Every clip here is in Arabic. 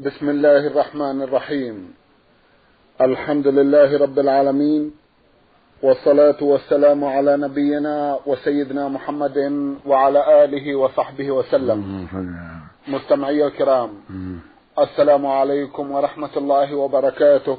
بسم الله الرحمن الرحيم. الحمد لله رب العالمين والصلاة والسلام على نبينا وسيدنا محمد وعلى آله وصحبه وسلم. مستمعي الكرام السلام عليكم ورحمة الله وبركاته.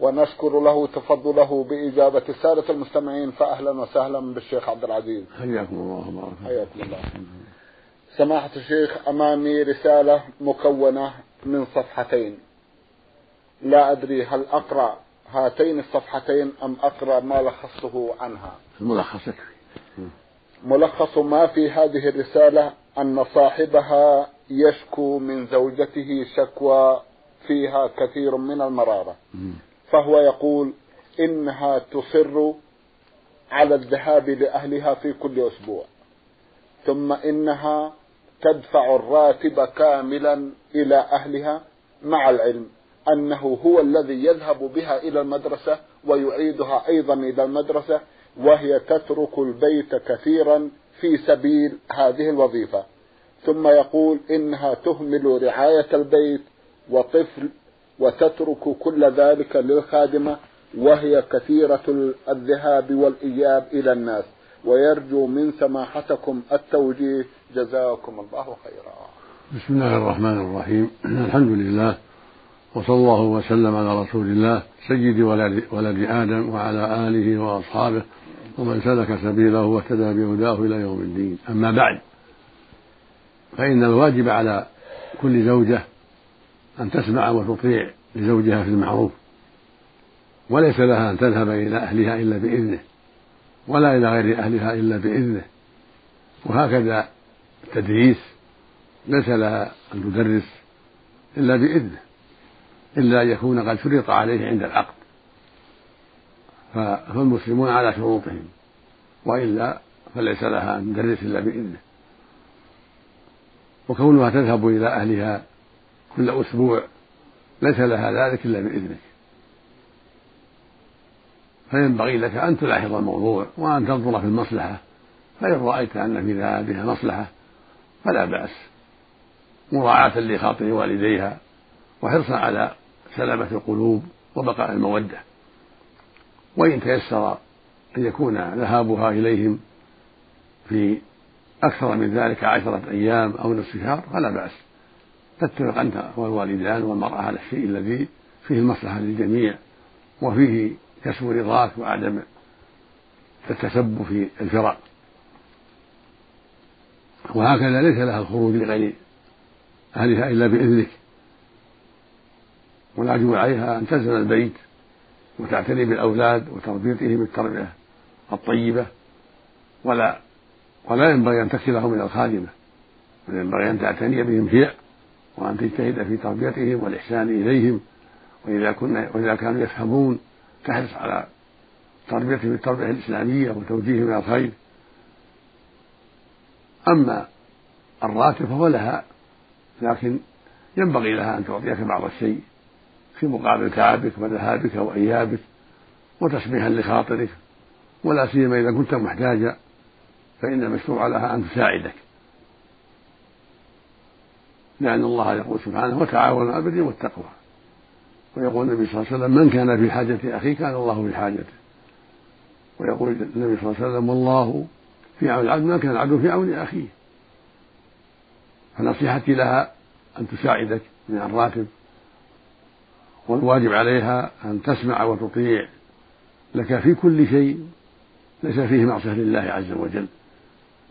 ونشكر له تفضله بإجابة السادة المستمعين فأهلا وسهلا بالشيخ عبد العزيز. حياكم الله وبارك حياكم الله. سماحة الشيخ أمامي رسالة مكونة من صفحتين. لا أدري هل أقرأ هاتين الصفحتين أم أقرأ ما لخصته عنها. الملخص ملخص ما في هذه الرسالة أن صاحبها يشكو من زوجته شكوى فيها كثير من المرارة. فهو يقول إنها تصر على الذهاب لأهلها في كل أسبوع. ثم إنها تدفع الراتب كاملا إلى أهلها مع العلم أنه هو الذي يذهب بها إلى المدرسة ويعيدها أيضا إلى المدرسة وهي تترك البيت كثيرا في سبيل هذه الوظيفة. ثم يقول إنها تهمل رعاية البيت وطفل وتترك كل ذلك للخادمة وهي كثيرة الذهاب والإياب إلى الناس. ويرجو من سماحتكم التوجيه. جزاكم الله خيرا. بسم الله الرحمن الرحيم. الحمد لله وصلى الله وسلم على رسول الله سيد ولد, آدم وعلى آله وأصحابه ومن سلك سبيله واهتدى بهداه إلى يوم الدين. أما بعد فإن الواجب على كل زوجة أن تسمع وتطيع لزوجها في المعروف وليس لها أن تذهب إلى أهلها إلا بإذنه ولا إلى غير أهلها إلا بإذنه. وهكذا التدريس ليس لها أن تدرس إلا بإذنه إلا أن يكون قد شرط عليه عند العقد. فالمسلمون على شروطهم وإلا فليس لها أن تدرس إلا بإذنه. وكونها تذهب إلى أهلها كل أسبوع ليس لها ذلك إلا بإذنك. فينبغي لك أن تلاحظ الموضوع وأن تنظر في المصلحة فإن رأيت أن في ذلك مصلحة فلا بأس. مراعاة لخاطر والديها وحرصا على سلامة القلوب وبقاء المودة. وإن تيسر أن يكون ذهابها إليهم في أكثر من ذلك عشرة أيام أو نصف شهر فلا بأس. تتفق أنت والوالدان والمرأة على الشيء الذي فيه المصلحة للجميع وفيه كسب رضاك وعدم التسبب في الفراق. وهكذا ليس لها الخروج لغير أهلها إلا بإذنك. والواجب عليها أن تلزم البيت وتعتني بالأولاد وتربيتهم التربية الطيبة. ولا ولا ينبغي أن تكلهم إلى الخادمة بل ينبغي أن تعتني بهم هي وأن تجتهد في تربيتهم والإحسان إليهم وإذا كنا وإذا كانوا يفهمون تحرص على تربيتهم التربية الإسلامية وتوجيههم إلى الخير. أما الراتب فهو لها لكن ينبغي لها أن تعطيك بعض الشيء في مقابل تعبك وذهابك وإيابك وتسميحا لخاطرك ولا سيما إذا كنت محتاجا فإن المشروع لها أن تساعدك. لأن الله يقول سبحانه وتعاونوا على البر والتقوى. ويقول النبي صلى الله عليه وسلم من كان في حاجة أخيه كان الله في حاجته. ويقول النبي صلى الله عليه وسلم والله في عون العبد ما كان العبد في عون أخيه. فنصيحتي لها أن تساعدك من الراتب والواجب عليها أن تسمع وتطيع. لك في كل شيء ليس فيه معصية لله عز وجل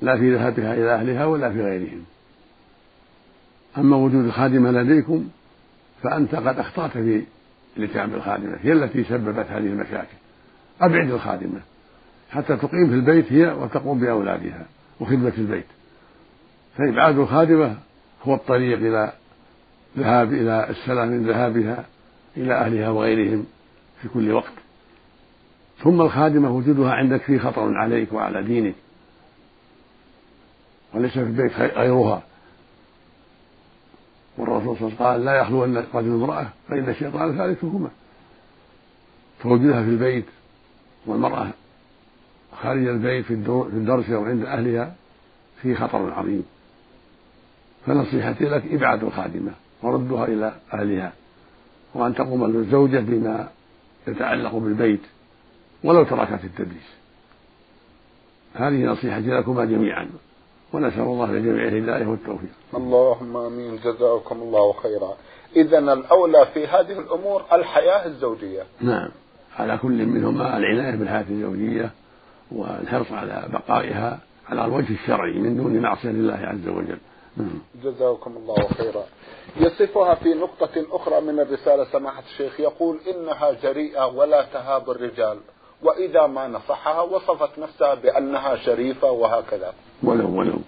لا في ذهابها إلى أهلها ولا في غيرهم. أما وجود الخادمة لديكم فأنت قد أخطأت في الإتيان بالخادمة هي التي سببت هذه المشاكل. أبعد الخادمة حتى تقيم في البيت هي وتقوم بأولادها وخدمة البيت. فإبعاد الخادمة هو الطريق إلى ذهاب إلى السلام من ذهابها إلى أهلها وغيرهم في كل وقت. ثم الخادمة وجودها عندك فيه خطر عليك وعلى دينك وليس في البيت غيرها. والرسول صلى الله عليه وسلم قال لا يخلو أن رجل امرأة فإن الشيطان ثالثهما. فوجودها في البيت والمرأة خارج البيت في الدرس أو عند أهلها فيه خطر عظيم. فنصيحتي لك إبعاد الخادمة وردها إلى أهلها وأن تقوم الزوجة بما يتعلق بالبيت ولو تركت التدريس. هذه نصيحتي لكما جميعا. ونسأل الله لجميع الهداية والتوفيق. اللهم آمين. جزاكم الله خيرا. اذا الأولى في هذه الأمور الحياة الزوجية. نعم. على كل منهما العناية بالحياة الزوجية والحرص على بقائها على الوجه الشرعي من دون معصية لله عز وجل. نعم. جزاكم الله خيرا. يصفها في نقطة أخرى من الرسالة سماحة الشيخ. يقول إنها جريئة ولا تهاب الرجال. وإذا ما نصحها وصفت نفسها بأنها شريفة وهكذا. ولو ولو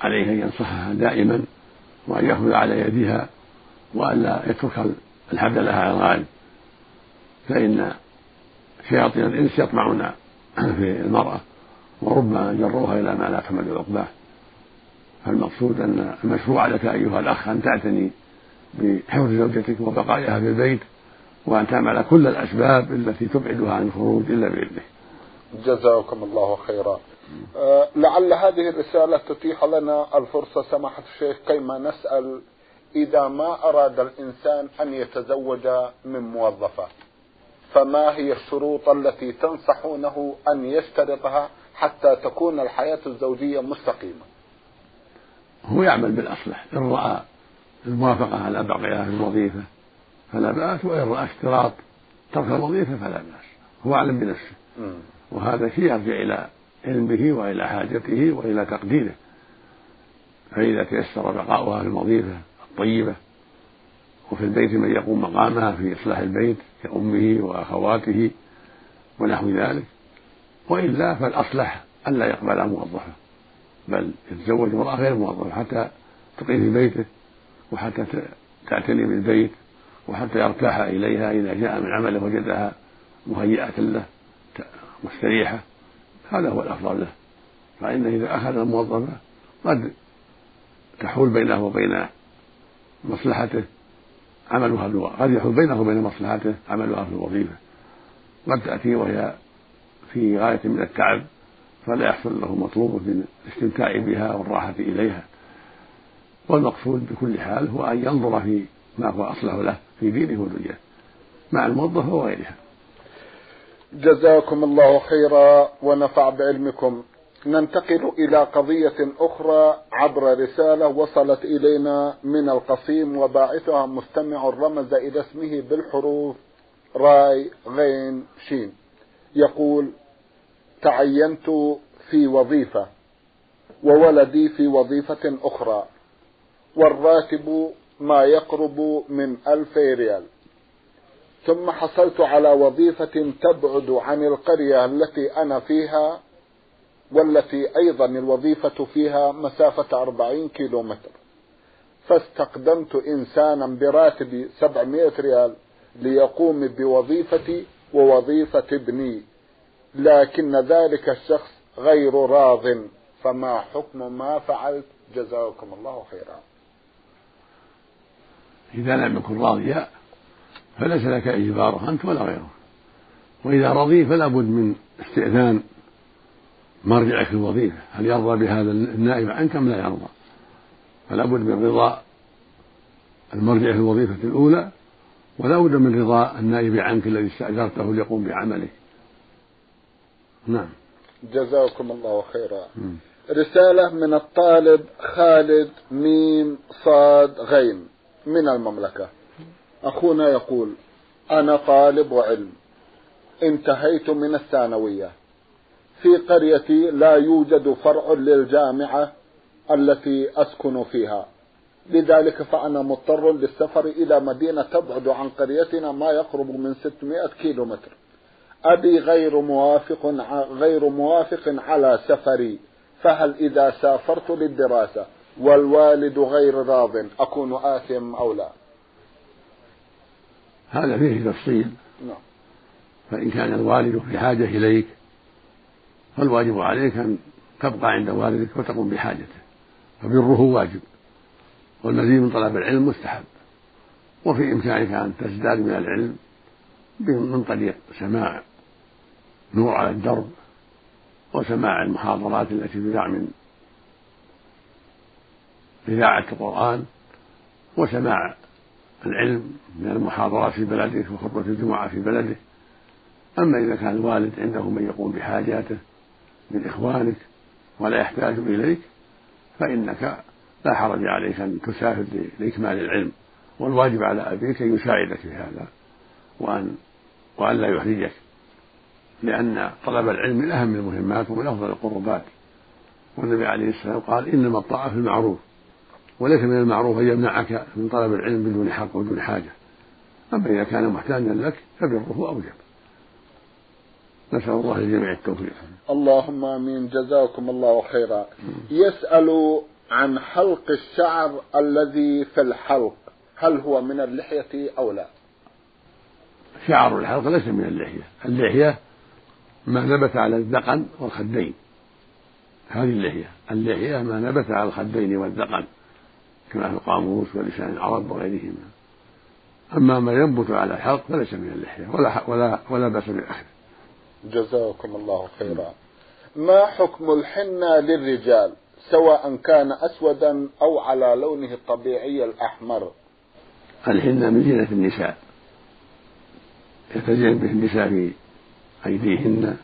عليه أن ينصحها دائما وأن يأخذ على يدها وألا يترك الحبل لها على الغالب. فإن شياطين الإنس يطمعون في المرأة وربما جروها إلى ما لا تحمل عقباه. فالمقصود أن المشروع لك أيها الأخ أن تعتني بحفظ زوجتك وبقائها في البيت وأن تعمل كل الأسباب التي تبعدها عن الخروج إلا بإذنه. جزاكم الله خيرا. أه لعل هذه الرسالة تتيح لنا الفرصة سماحة الشيخ كيما نسأل إذا ما أراد الإنسان أن يتزوج من موظفة فما هي الشروط التي تنصحونه أن يشترطها حتى تكون الحياة الزوجية مستقيمة؟ هو يعمل بالأصلح إن رأى الموافقة على في الوظيفة. فلا بأس وإن رأى اشتراط ترك الوظيفة فلا بأس. هو أعلم بنفسه. وهذا شيء يرجع إلى علمه وإلى حاجته وإلى تقديره. فإذا تيسر بقاؤها في الوظيفة الطيبة وفي البيت من يقوم مقامها في إصلاح البيت كأمه وأخواته ونحو ذلك. وإلا فالأصلح ألا يقبل موظفة بل يتزوج امرأة غير موظفة حتى تقيم في بيته وحتى تعتني بالبيت وحتى يرتاح إليها إذا جاء من عمله وجدها مهيئة له مستريحة. هذا هو الأفضل له. فإنه إذا أخذ الموظفة قد تحول بينه وبين مصلحته عملها في قد يحول بينه وبين مصلحته عملها في الوظيفة قد تأتي وهي في غاية من التعب فلا يحصل له مطلوب من الاستمتاع بها والراحة إليها. والمقصود بكل حال هو أن ينظر في ما هو أصلح له في دينه ودنياه مع الموظفة وغيرها. جزاكم الله خيرا ونفع بعلمكم. ننتقل إلى قضية أخرى عبر رسالة وصلت إلينا من القصيم وباعثها مستمع رمز إلى اسمه بالحروف راي غين شين. يقول تعينت في وظيفة وولدي في وظيفة أخرى والراتب ما يقرب من ألف ريال. ثم حصلت على وظيفة تبعد عن القرية التي أنا فيها والتي أيضا الوظيفة فيها مسافة أربعين كيلو متر فاستقدمت إنسانا براتب سبعمائة ريال ليقوم بوظيفتي ووظيفة ابني. لكن ذلك الشخص غير راض فما حكم ما فعلت؟ جزاكم الله خيرا. إذا لم يكن راضيا فليس لك إجباره أنت ولا غيره. وإذا رضي فلا بد من استئذان مرجعك في الوظيفة. هل يرضى بهذا النائب عنك أم لا يرضى؟ فلا بد من رضا المرجع في الوظيفة الأولى ولا بد من رضا النائب عنك الذي استأجرته ليقوم بعمله. نعم. جزاكم الله خيرا. رسالة من الطالب خالد ميم صاد غين من المملكة. أخونا يقول أنا طالب علم انتهيت من الثانوية. في قريتي لا يوجد فرع للجامعة التي أسكن فيها. لذلك فأنا مضطر للسفر إلى مدينة تبعد عن قريتنا ما يقرب من 600 كيلو متر أبي غير موافق غير موافق على سفري فهل إذا سافرت للدراسة والوالد غير راض أكون آثم أو لا؟ هذا فيه تفصيل. نعم. فإن كان الوالد في حاجة إليك فالواجب عليك أن تبقى عند والدك وتقوم بحاجته. فبره واجب. والمزيد من طلب العلم مستحب. وفي إمكانك أن تزداد من العلم من طريق سماع نور على الدرب وسماع المحاضرات التي تذاع من إذاعة القرآن وسماع العلم من المحاضرات في بلده وخطبة الجمعة في بلده. أما إذا كان الوالد عنده من يقوم بحاجاته من إخوانك ولا يحتاج إليك فإنك لا حرج عليك أن تسافر لإكمال العلم. والواجب على أبيك أن يساعدك في هذا وأن وأن لا يحرجك لأن طلب العلم من أهم المهمات ومن أفضل القربات. والنبي عليه السلام قال إنما الطاعة في المعروف. وليس من المعروف أن يمنعك من طلب العلم بدون حق وبدون حاجة. أما إذا كان محتاجا لك فبره أوجب. نسأل الله للجميع التوفيق. اللهم آمين. جزاكم الله خيرا. يسأل عن حلق الشعر الذي في الحلق. هل هو من اللحية أو لا؟ شعر الحلق ليس من اللحية. اللحية ما نبت على الذقن والخدين. هذه اللحية. اللحية ما نبت على الخدين والذقن. كما في القاموس ولسان العرب وغيرهما. أما ما ينبت على الحلق فليس من اللحية ولا ولا ولا بأس بالأخذ. جزاكم الله خيرا. ما حكم الحنة للرجال سواء كان أسودا أو على لونه الطبيعي الأحمر؟ الحنة من زينة النساء. يتزين به النساء في أيديهن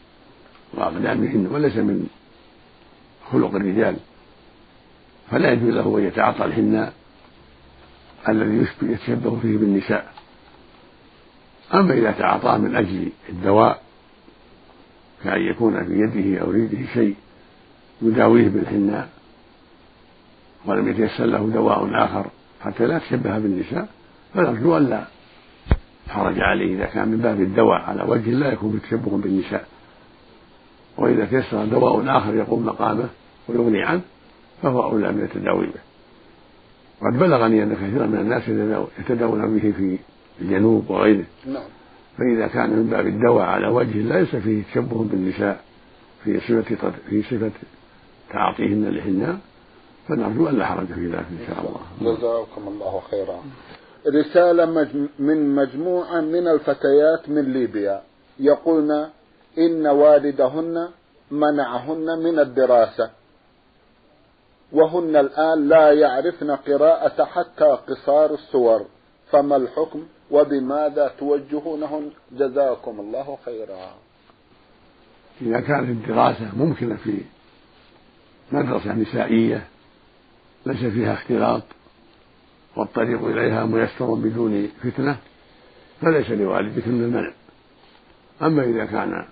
وأقدامهن وليس من خلق الرجال. فلا يجوز له أن يتعاطى الحناء الذي يتشبه فيه بالنساء. أما إذا تعاطاه من أجل الدواء كأن يكون في يده أو ريده شيء يداويه بالحناء ولم يتيسر له دواء آخر حتى لا تشبه بالنساء فنرجو أن لا حرج عليه. إذا كان من باب الدواء على وجه لا يكون تشبه بالنساء. وإذا تيسر دواء آخر يقوم مقامه ويغني عنه فهو أولى من التداوي به وقد بلغني أن كثيرا من الناس يتداوون به في الجنوب وغيره. نعم. فإذا كان من باب الدواء على وجه ليس فيه تشبه بالنساء في صفة في صفة تعاطيهن لهن. فنرجو أن لا حرج في ذلك إن شاء الله. جزاكم الله خيرا. رسالة من مجموعة من الفتيات من ليبيا. يقولن إن والدهن منعهن من الدراسة. وهن الآن لا يعرفن قراءة حتى قصار السور. فما الحكم وبماذا توجهونهن؟ جزاكم الله خيرا. إذا كانت الدراسة ممكنة في مدرسة نسائية ليس فيها اختلاط والطريق إليها ميسر بدون فتنة فليس لوالدك من المنع. أما إذا كان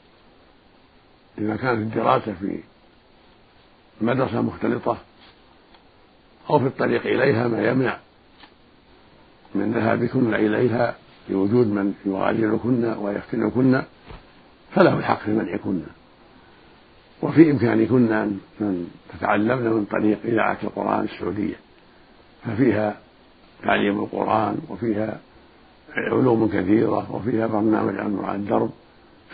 إذا كانت الدراسة في مدرسة مختلطة أو في الطريق إليها ما يمنع من ذهابكن إليها لوجود من يغادركن ويفتنكن فله الحق في منعكن. وفي إمكانكن أن تتعلمن من طريق إذاعة القرآن السعودية. ففيها تعليم القرآن وفيها علوم كثيرة وفيها برنامج على الدرب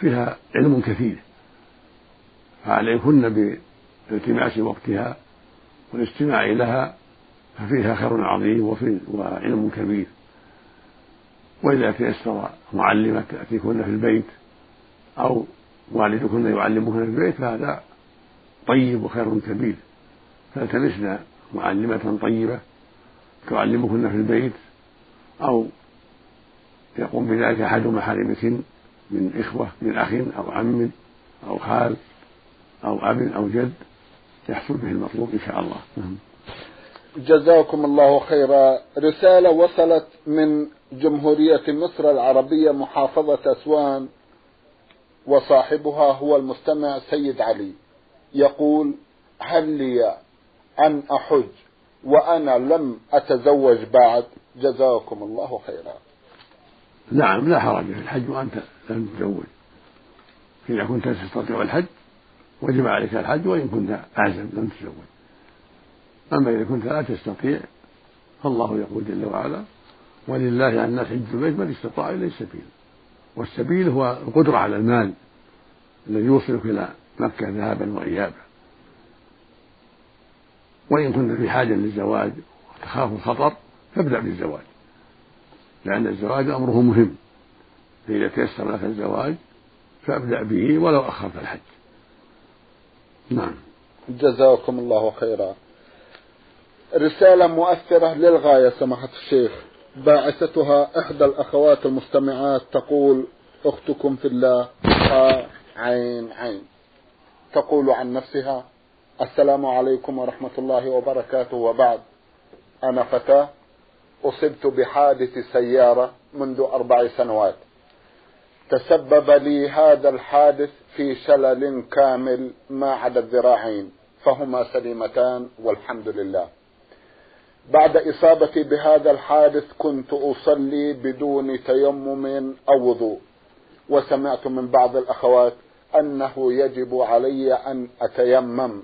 فيها علم كثير. فعليكن بالتماس وقتها والاستماع لها ففيها خير عظيم وفي وعلم كبير. وإذا تيسر معلمة تأتيكن في البيت أو والدكن يعلمكن في البيت فهذا طيب وخير كبير. فالتمسنا معلمة طيبة تعلمكن في البيت أو يقوم بذلك أحد محارمكن من إخوة من أخ أو عم أو خال أو أب أو جد. يحصل به المطلوب إن شاء الله. نعم. جزاكم الله خيرا. رسالة وصلت من جمهورية مصر العربية محافظة أسوان وصاحبها هو المستمع سيد علي. يقول هل لي أن أحج وأنا لم أتزوج بعد؟ جزاكم الله خيرا. نعم لا حرج في الحج وأنت لم تتزوج. إذا كنت تستطيع الحج وجب عليك الحج وإن كنت أعزم لم تتزوج أما إذا كنت لا تستطيع فالله يقول جل وعلا ولله أن الحج البيت من استطاع إليه سبيلا والسبيل هو القدرة على المال الذي يوصلك إلى مكة ذهابا وإيابا. وإن كنت في حاجة للزواج وتخاف الخطر فابدأ بالزواج. لأن الزواج أمره مهم. فإذا تيسر لك الزواج فابدأ به ولو أخرت الحج. نعم. جزاكم الله خيرا. رسالة مؤثرة للغاية سماحة الشيخ. باعثتها إحدى الأخوات المستمعات تقول أختكم في الله. عين عين. تقول عن نفسها السلام عليكم ورحمة الله وبركاته. وبعد أنا فتاة أصبت بحادث سيارة منذ أربع سنوات. تسبب لي هذا الحادث في شلل كامل ما عدا الذراعين فهما سليمتان والحمد لله. بعد إصابتي بهذا الحادث كنت أصلي بدون تيمم أو وضوء وسمعت من بعض الأخوات أنه يجب علي أن أتيمم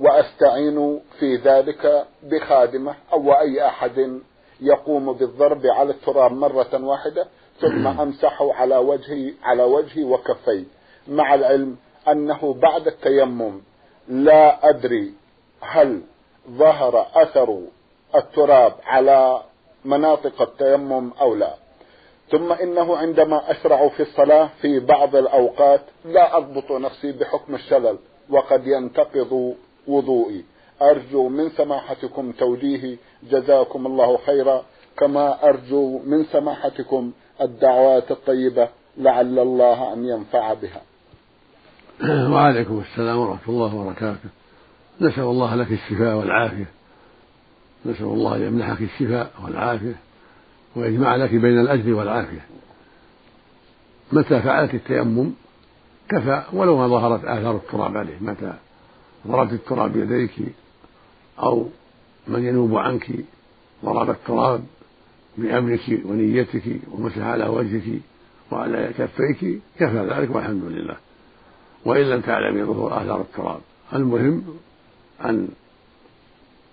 وأستعين في ذلك بخادمة أو أي أحد يقوم بالضرب على التراب مرة واحدة ثم أمسحه على وجهي على وجهي وكفي مع العلم أنه بعد التيمم لا أدري هل ظهر أثر التراب على مناطق التيمم أو لا. ثم إنه عندما أشرع في الصلاة في بعض الأوقات لا أضبط نفسي بحكم الشلل وقد ينتقض وضوئي. أرجو من سماحتكم توجيهي. جزاكم الله خيرا. كما أرجو من سماحتكم الدعوات الطيبة لعل الله أن ينفع بها. وعليكم السلام ورحمة الله وبركاته. نسأل الله لك الشفاء والعافية. نسأل الله أن يمنحك الشفاء والعافية ويجمع لك بين الأجر والعافية. متى فعلت التيمم؟ كفى ولو ما ظهرت آثار التراب عليه متى ضربت التراب بيديك أو من ينوب عنك ضرب التراب؟ بأمرك ونيتك ومسح على وجهك وعلى كفيك كفى ذلك والحمد لله وإن لم تعلمي ظهور آثار التراب. المهم أن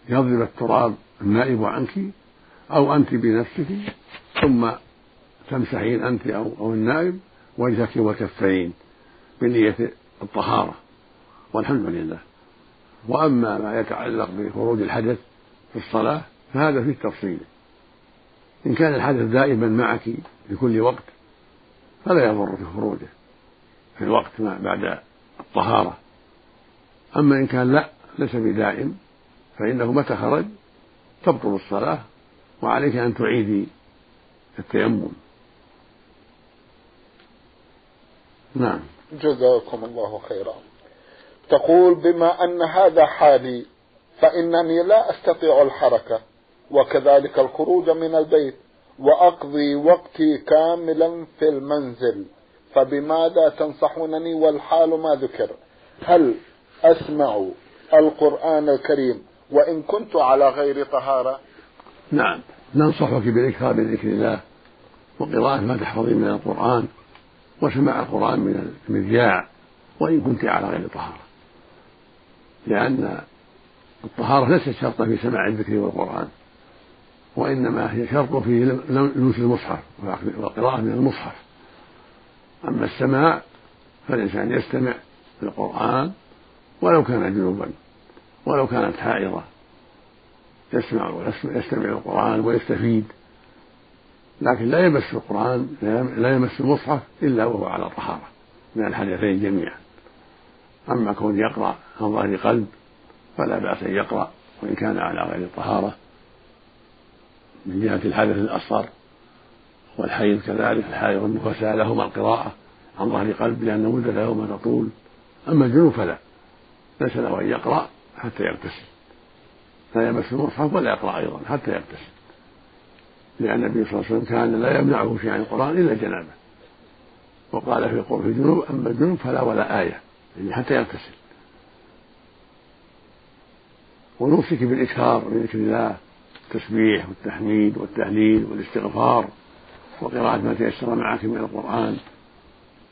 يضرب التراب النائب عنك أو أنت بنفسك ثم تمسحين أنت أو, أو النائب وجهك وكفين بنية الطهارة والحمد لله وأما ما يتعلق بخروج الحدث في الصلاة فهذا فيه تفصيل إن كان الحدث دائما معك في كل وقت فلا يضر في خروجه في الوقت ما بعد الطهارة. أما إن كان لا ليس بدائم فإنه متى خرج؟ تبطل الصلاة وعليك أن تعيدي التيمم. نعم. جزاكم الله خيرا. تقول بما أن هذا حالي فإنني لا أستطيع الحركة. وكذلك الخروج من البيت وأقضي وقتي كاملا في المنزل. فبماذا تنصحونني والحال ما ذكر؟ هل أسمع القرآن الكريم وإن كنت على غير طهارة؟ نعم ننصحك بالإكثار من ذكر الله وقراءة ما تحفظين من القرآن وسماع القرآن من المذياع وإن كنت على غير طهارة. لأن الطهارة ليست شرطا في سماع الذكر والقرآن. وإنما هي شرط في لمس المصحف والقراءة من المصحف. أما السماع فالإنسان يستمع للقرآن ولو كان جنوبا ولو كانت حائضة يسمع يستمع القرآن ويستفيد. لكن لا يمس القرآن لا يمس المصحف إلا وهو على طهارة من الحدثين جميعا. أما كون يقرأ عن ظهر قلب فلا بأس أن يقرأ وإن كان على غير طهارة من جهة الحدث الأصغر والحيض كذلك الحائض والنفساء لهما القراءة عن ظهر قلب لأن مدة يوم تطول أما الجنوب فلا ليس له أن يقرأ حتى يغتسل. لا يمس المصحف ولا يقرأ أيضا حتى يغتسل. لأن النبي صلى الله عليه وسلم كان لا يمنعه شيء عن القرآن إلا جنابة. وقال في في الجنوب أما الجنوب فلا ولا آية يعني حتى يغتسل. ونوصيك بالإكثار من ذكر الله. التسبيح والتحميد والتهليل والاستغفار وقراءة ما تيسر معك من القرآن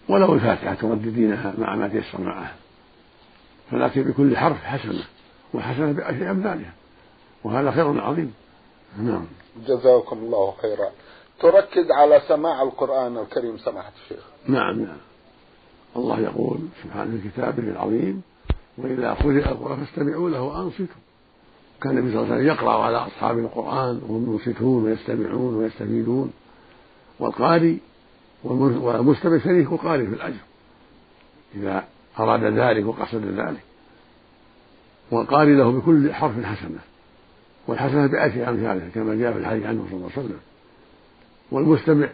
ولو الفاتحة ترددينها مع ما تيسر معها فلكن بكل حرف حسنة وحسنة بعشر أمثالها وهذا خير عظيم. نعم. جزاكم الله خيرا. تركز على سماع القرآن الكريم سماحة الشيخ. نعم نعم. الله يقول سبحانه في كتابه العظيم وإذا قرئ القرآن فاستمعوا له وأنصتوا. كان النبي صلى الله عليه وسلم يقرأ على أصحاب القرآن وهم ينصتون ويستمعون ويستفيدون والقارئ والمستمع شريك القارئ في الأجر. إذا أراد ذلك وقصد ذلك. والقارئ له بكل حرف حسنة. والحسنة بأشر أمثالها كما جاء في الحديث عنه صلى الله عليه وسلم. والمستمع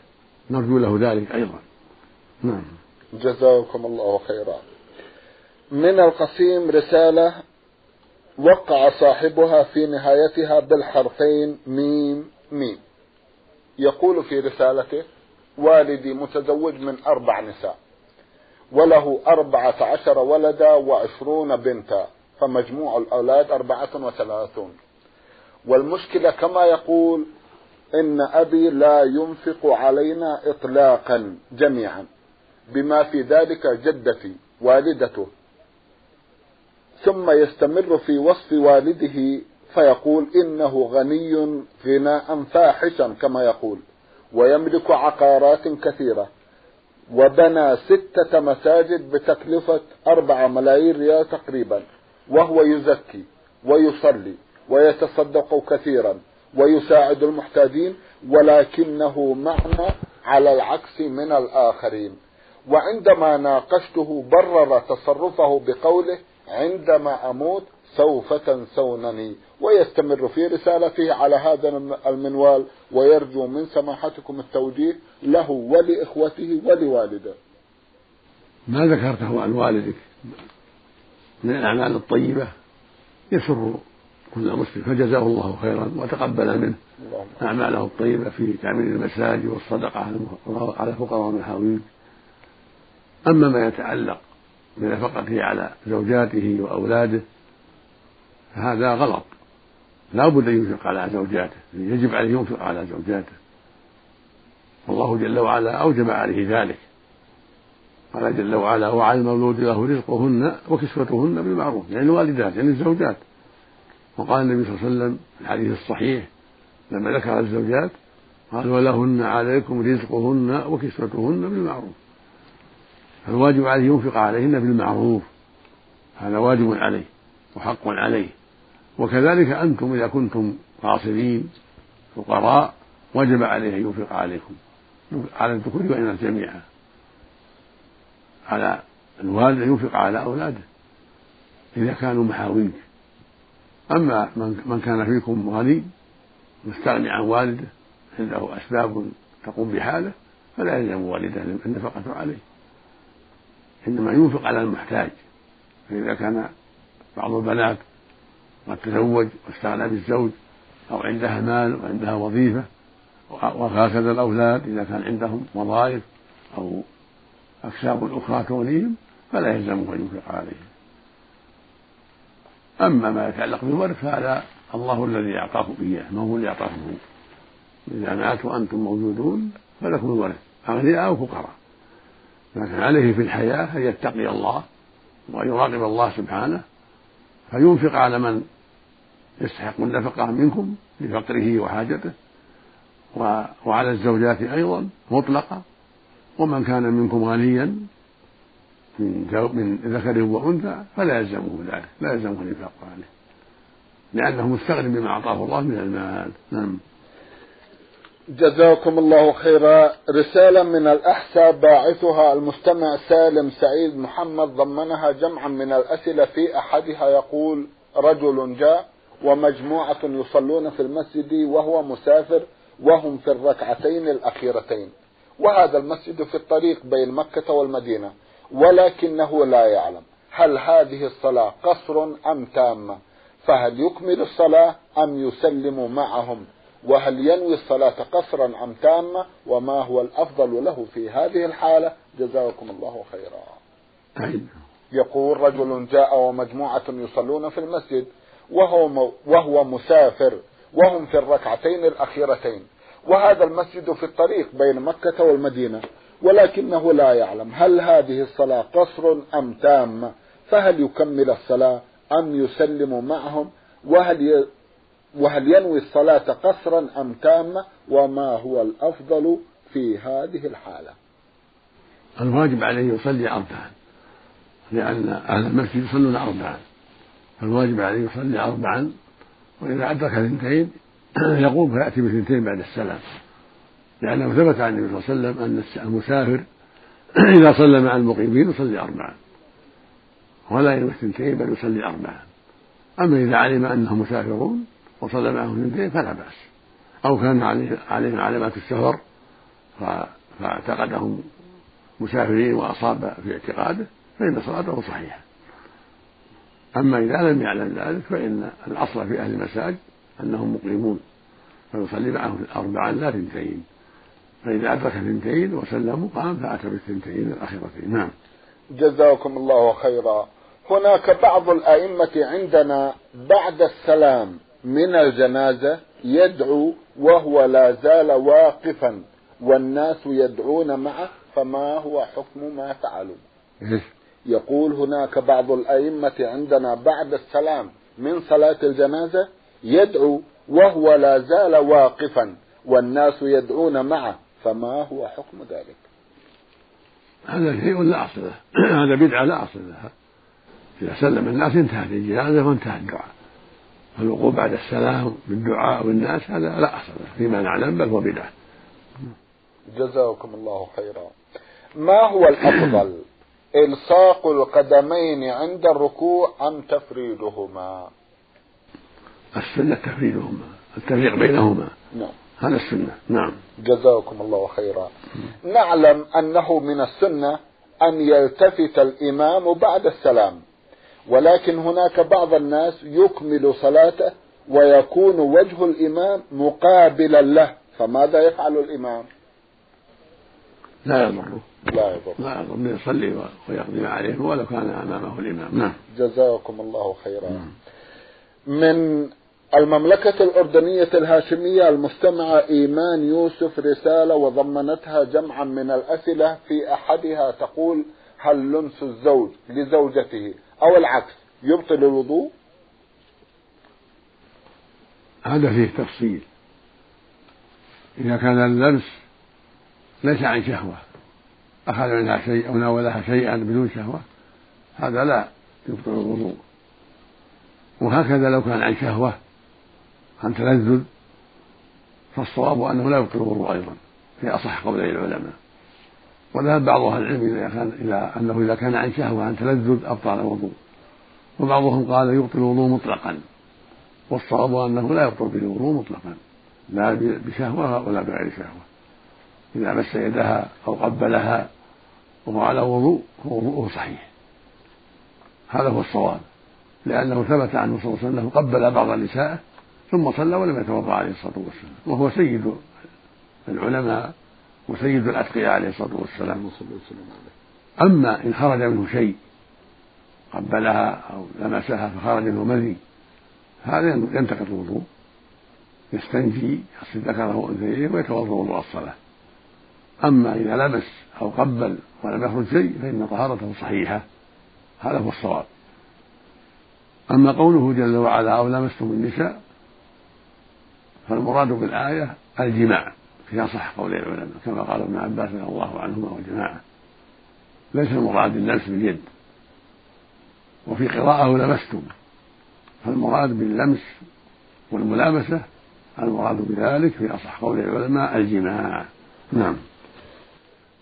نرجو له ذلك أيضا. نعم. جزاكم الله خيرا. من القسيم رسالة وقع صاحبها في نهايتها بالحرفين ميم ميم. يقول في رسالته والدي متزوج من أربع نساء وله أربعة عشر ولدا وعشرون بنتا فمجموع الأولاد أربعة وثلاثون. والمشكلة كما يقول إن أبي لا ينفق علينا إطلاقا جميعا بما في ذلك جدتي والدته. ثم يستمر في وصف والده فيقول إنه غني غناء فاحشا كما يقول ويملك عقارات كثيرة وبنى ستة مساجد بتكلفة أربعة ملايين ريال تقريبا وهو يزكي ويصلي ويتصدق كثيرا ويساعد المحتاجين ولكنه معنى على العكس من الآخرين. وعندما ناقشته برر تصرفه بقوله عندما أموت سوف تنسونني. ويستمر في رسالته على هذا المنوال ويرجو من سماحتكم التوجيه له ولإخوته ولوالده. ما ذكرته عن والدك؟ من الأعمال الطيبة يسر كل مسلم فجزاه الله خيرا وتقبل منه. أعماله الطيبة في تعمير المساجد والصدقة على الفقراء والمحاويج أما ما يتعلق بنفقته على زوجاته وأولاده فهذا غلط. لا بد أن ينفق على زوجاته يجب عليه ينفق على زوجاته. والله جل وعلا أوجب عليه ذلك. قال جل وعلا وعلى المولود له رزقهن وكسوتهن بالمعروف. يعني الوالدات يعني الزوجات. وقال النبي صلى الله عليه وسلم في الحديث الصحيح لما ذكر الزوجات قال ولهن عليكم رزقهن وكسوتهن بالمعروف. فالواجب عليه ينفق عليهن بالمعروف. هذا واجب عليه وحق عليه. وكذلك أنتم إذا كنتم قاصرين فقراء وجب عليه أن ينفق عليكم. على الذكور والإناث جميعا. على الوالد أن ينفق على أولاده إذا كانوا محاويج أما من كان فيكم غني مستغني عن والده عنده أسباب تقوم بحاله فلا يلزم والده النفقة عليه. إنما ينفق على المحتاج. فإذا كان بعض البنات قد تزوج واستغنى بالزوج أو عندها مال وعندها وظيفة وهكذا الأولاد إذا كان عندهم وظائف أو أكساب أخرى تغنيهم فلا يلزمه أن ينفق عليهم. أما ما يتعلق بالورث فهذا الله الذي أعطاكم إياه ما هو اللي أعطاكم إذا مات وأنتم موجودون فلكم الورث أغنياء أو فقراء. لكن عليه في الحياة أن يتقي الله وأن يراقب الله سبحانه فينفق على من يستحق النفقة منكم لفقره وحاجته وعلى الزوجات أيضا مطلقة ومن كان منكم غنيا من ذكر وأنثى فلا يلزمه ذلك لا يلزمه الإنفاق عليه لأنه مستغن بما أعطاه الله من المال نعم جزاكم الله خيرا. رسالة من الأحساء باعثها المستمع سالم سعيد محمد. ضمنها جمعا من الأسئلة في أحدها يقول رجل جاء ومجموعة يصلون في المسجد وهو مسافر وهم في الركعتين الأخيرتين. وهذا المسجد في الطريق بين مكة والمدينة ولكنه لا يعلم هل هذه الصلاة قصر أم تامة فهل يكمل الصلاة أم يسلم معهم؟ وهل ينوي الصلاة قصرا أم تامة وما هو الأفضل له في هذه الحالة؟ جزاكم الله خيرا. يقول رجل جاء ومجموعة يصلون في المسجد وهو, وهو مسافر وهم في الركعتين الأخيرتين وهذا المسجد في الطريق بين مكة والمدينة ولكنه لا يعلم هل هذه الصلاة قصر أم تامة فهل يكمل الصلاة أم يسلم معهم وهل وهل ينوي الصلاة قصرا أم تامة وما هو الأفضل في هذه الحالة؟ الواجب عليه يصلي أربعا لأن أهل المسجد يصلون أربعا. فالواجب عليه يصلي أربعا وإذا أدرك اثنتين يقوم فيأتي باثنتين بعد السلام. لأنه ثبت عن النبي صلى الله عليه وسلم أن المسافر إذا صلى مع المقيمين يصلي أربعا. ولا ينوي اثنتين بل يصلي أربعا. أما إذا علم أنهم مسافرون وصلى معهم اثنتين فلا بأس. أو كان عليهم علامات السفر فاعتقدهم مسافرين وأصاب في اعتقاده فإن صلاته صحيحة. أما إذا لم يعلم ذلك فإن الأصل في أهل المساجد أنهم مقيمون فيصلي معهم أربعا لا اثنتين فإذا أدرك اثنتين وسلموا قام فأتى بالثنتين الأخيرتين. نعم. جزاكم الله خيرا. هناك بعض الأئمة عندنا بعد السلام من الجنازة يدعو وهو لا زال واقفا والناس يدعون معه فما هو حكم ما فعلوا. يقول هناك بعض الأئمة عندنا بعد السلام من صلاة الجنازة يدعو وهو لا زال واقفا والناس يدعون معه فما هو حكم ذلك؟ هذا شيء لا أصل له. هذا بدعة لا أصل لها. إذا سلم الناس انتهت الجنازة وانتهى الدعاء فالوقوف بعد السلام بالدعاء والناس هذا لا أصل فيما نعلم بل هو بدعة. جزاكم الله خيرا. ما هو الأفضل؟ إلصاق القدمين عند الركوع أم تفريدهما؟ السنة تفريدهما التفريق بينهما. نعم. هذا السنة نعم. جزاكم الله خيرا. نعلم أنه من السنة أن يلتفت الإمام بعد السلام. ولكن هناك بعض الناس يكمل صلاته ويكون وجه الإمام مقابلا له. فماذا يفعل الإمام؟ لا يضره. لا يضر لا يضر يصلي ويقضي ما عليه ولو كان أمامه الإمام. نعم. جزاكم الله خيرا. نعم. من المملكة الأردنية الهاشمية المستمعة إيمان يوسف رسالة وضمنتها جمعا من الأسئلة في أحدها تقول هل لمس الزوج لزوجته؟ أو العكس يبطل الوضوء؟ هذا فيه تفصيل. إذا كان اللمس ليس عن شهوة أخذ منها شيء أو ناولها شيئا بدون شهوة هذا لا يبطل الوضوء. وهكذا لو كان عن شهوة عن تلذذ فالصواب أنه لا يبطل الوضوء أيضا في أصح قولي العلماء. وذهب بعض أهل العلم إذا كان إلى أنه إذا كان عن شهوة عن تلذذ أبطل الوضوء. وبعضهم قال يبطل الوضوء مطلقا. والصواب أنه لا يبطل به الوضوء مطلقا. لا بشهوة ولا بغير شهوة. إذا مس يدها أو قبلها وهو على وضوء فوضوءه صحيح. هذا هو الصواب. لأنه ثبت عنه صلى الله عليه وسلم قبل بعض نسائه ثم صلى ولم يتوضأ عليه الصلاة والسلام. وهو سيد العلماء وسيد الأتقياء عليه الصلاة والسلام. أما إن خرج منه شيء قبلها أو لمسها فخرج منه مني هذا ينتقض الوضوء يستنجي يغسل ذكره وانثيه ويتوضأ وضوء الصلاة. أما إذا لمس أو قبل ولم يخرج شيء فإن طهارته صحيحة هذا هو الصواب. أما قوله جل وعلا أو لمستم النساء فالمراد بالآية الجماع. في أصح قول العلماء كما قال ابن عباس رضي الله عنهما والجماعة ليس المراد اللمس باليد. وفي قراءة لمستم فالمراد باللمس والملامسة المراد بذلك في أصح قول العلماء الجماع. نعم.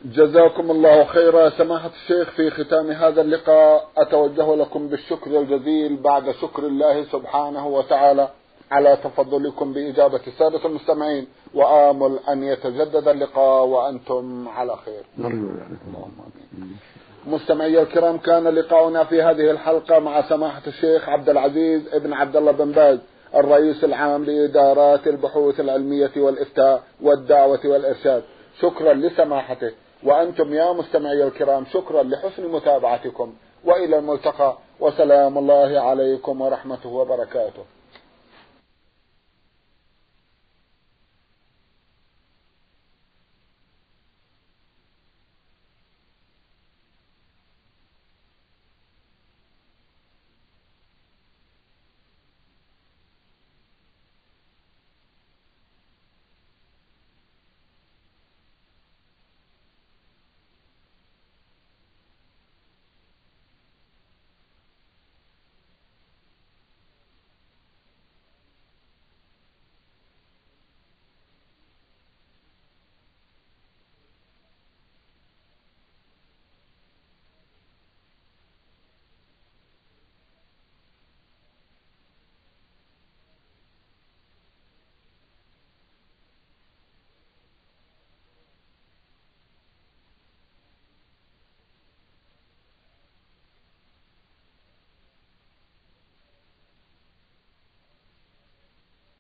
جزاكم الله خيرا. سماحة الشيخ في ختام هذا اللقاء أتوجه لكم بالشكر الجزيل بعد شكر الله سبحانه وتعالى. على تفضلكم بإجابة السادة المستمعين وآمل أن يتجدد اللقاء وأنتم على خير. نرجو ذلك مستمعي الكرام كان لقاؤنا في هذه الحلقة مع سماحة الشيخ عبد العزيز ابن عبد الله بن باز الرئيس العام لإدارات البحوث العلمية والإفتاء والدعوة والإرشاد. شكرا لسماحته. وأنتم يا مستمعي الكرام شكرا لحسن متابعتكم. وإلى الملتقى وسلام الله عليكم ورحمته وبركاته.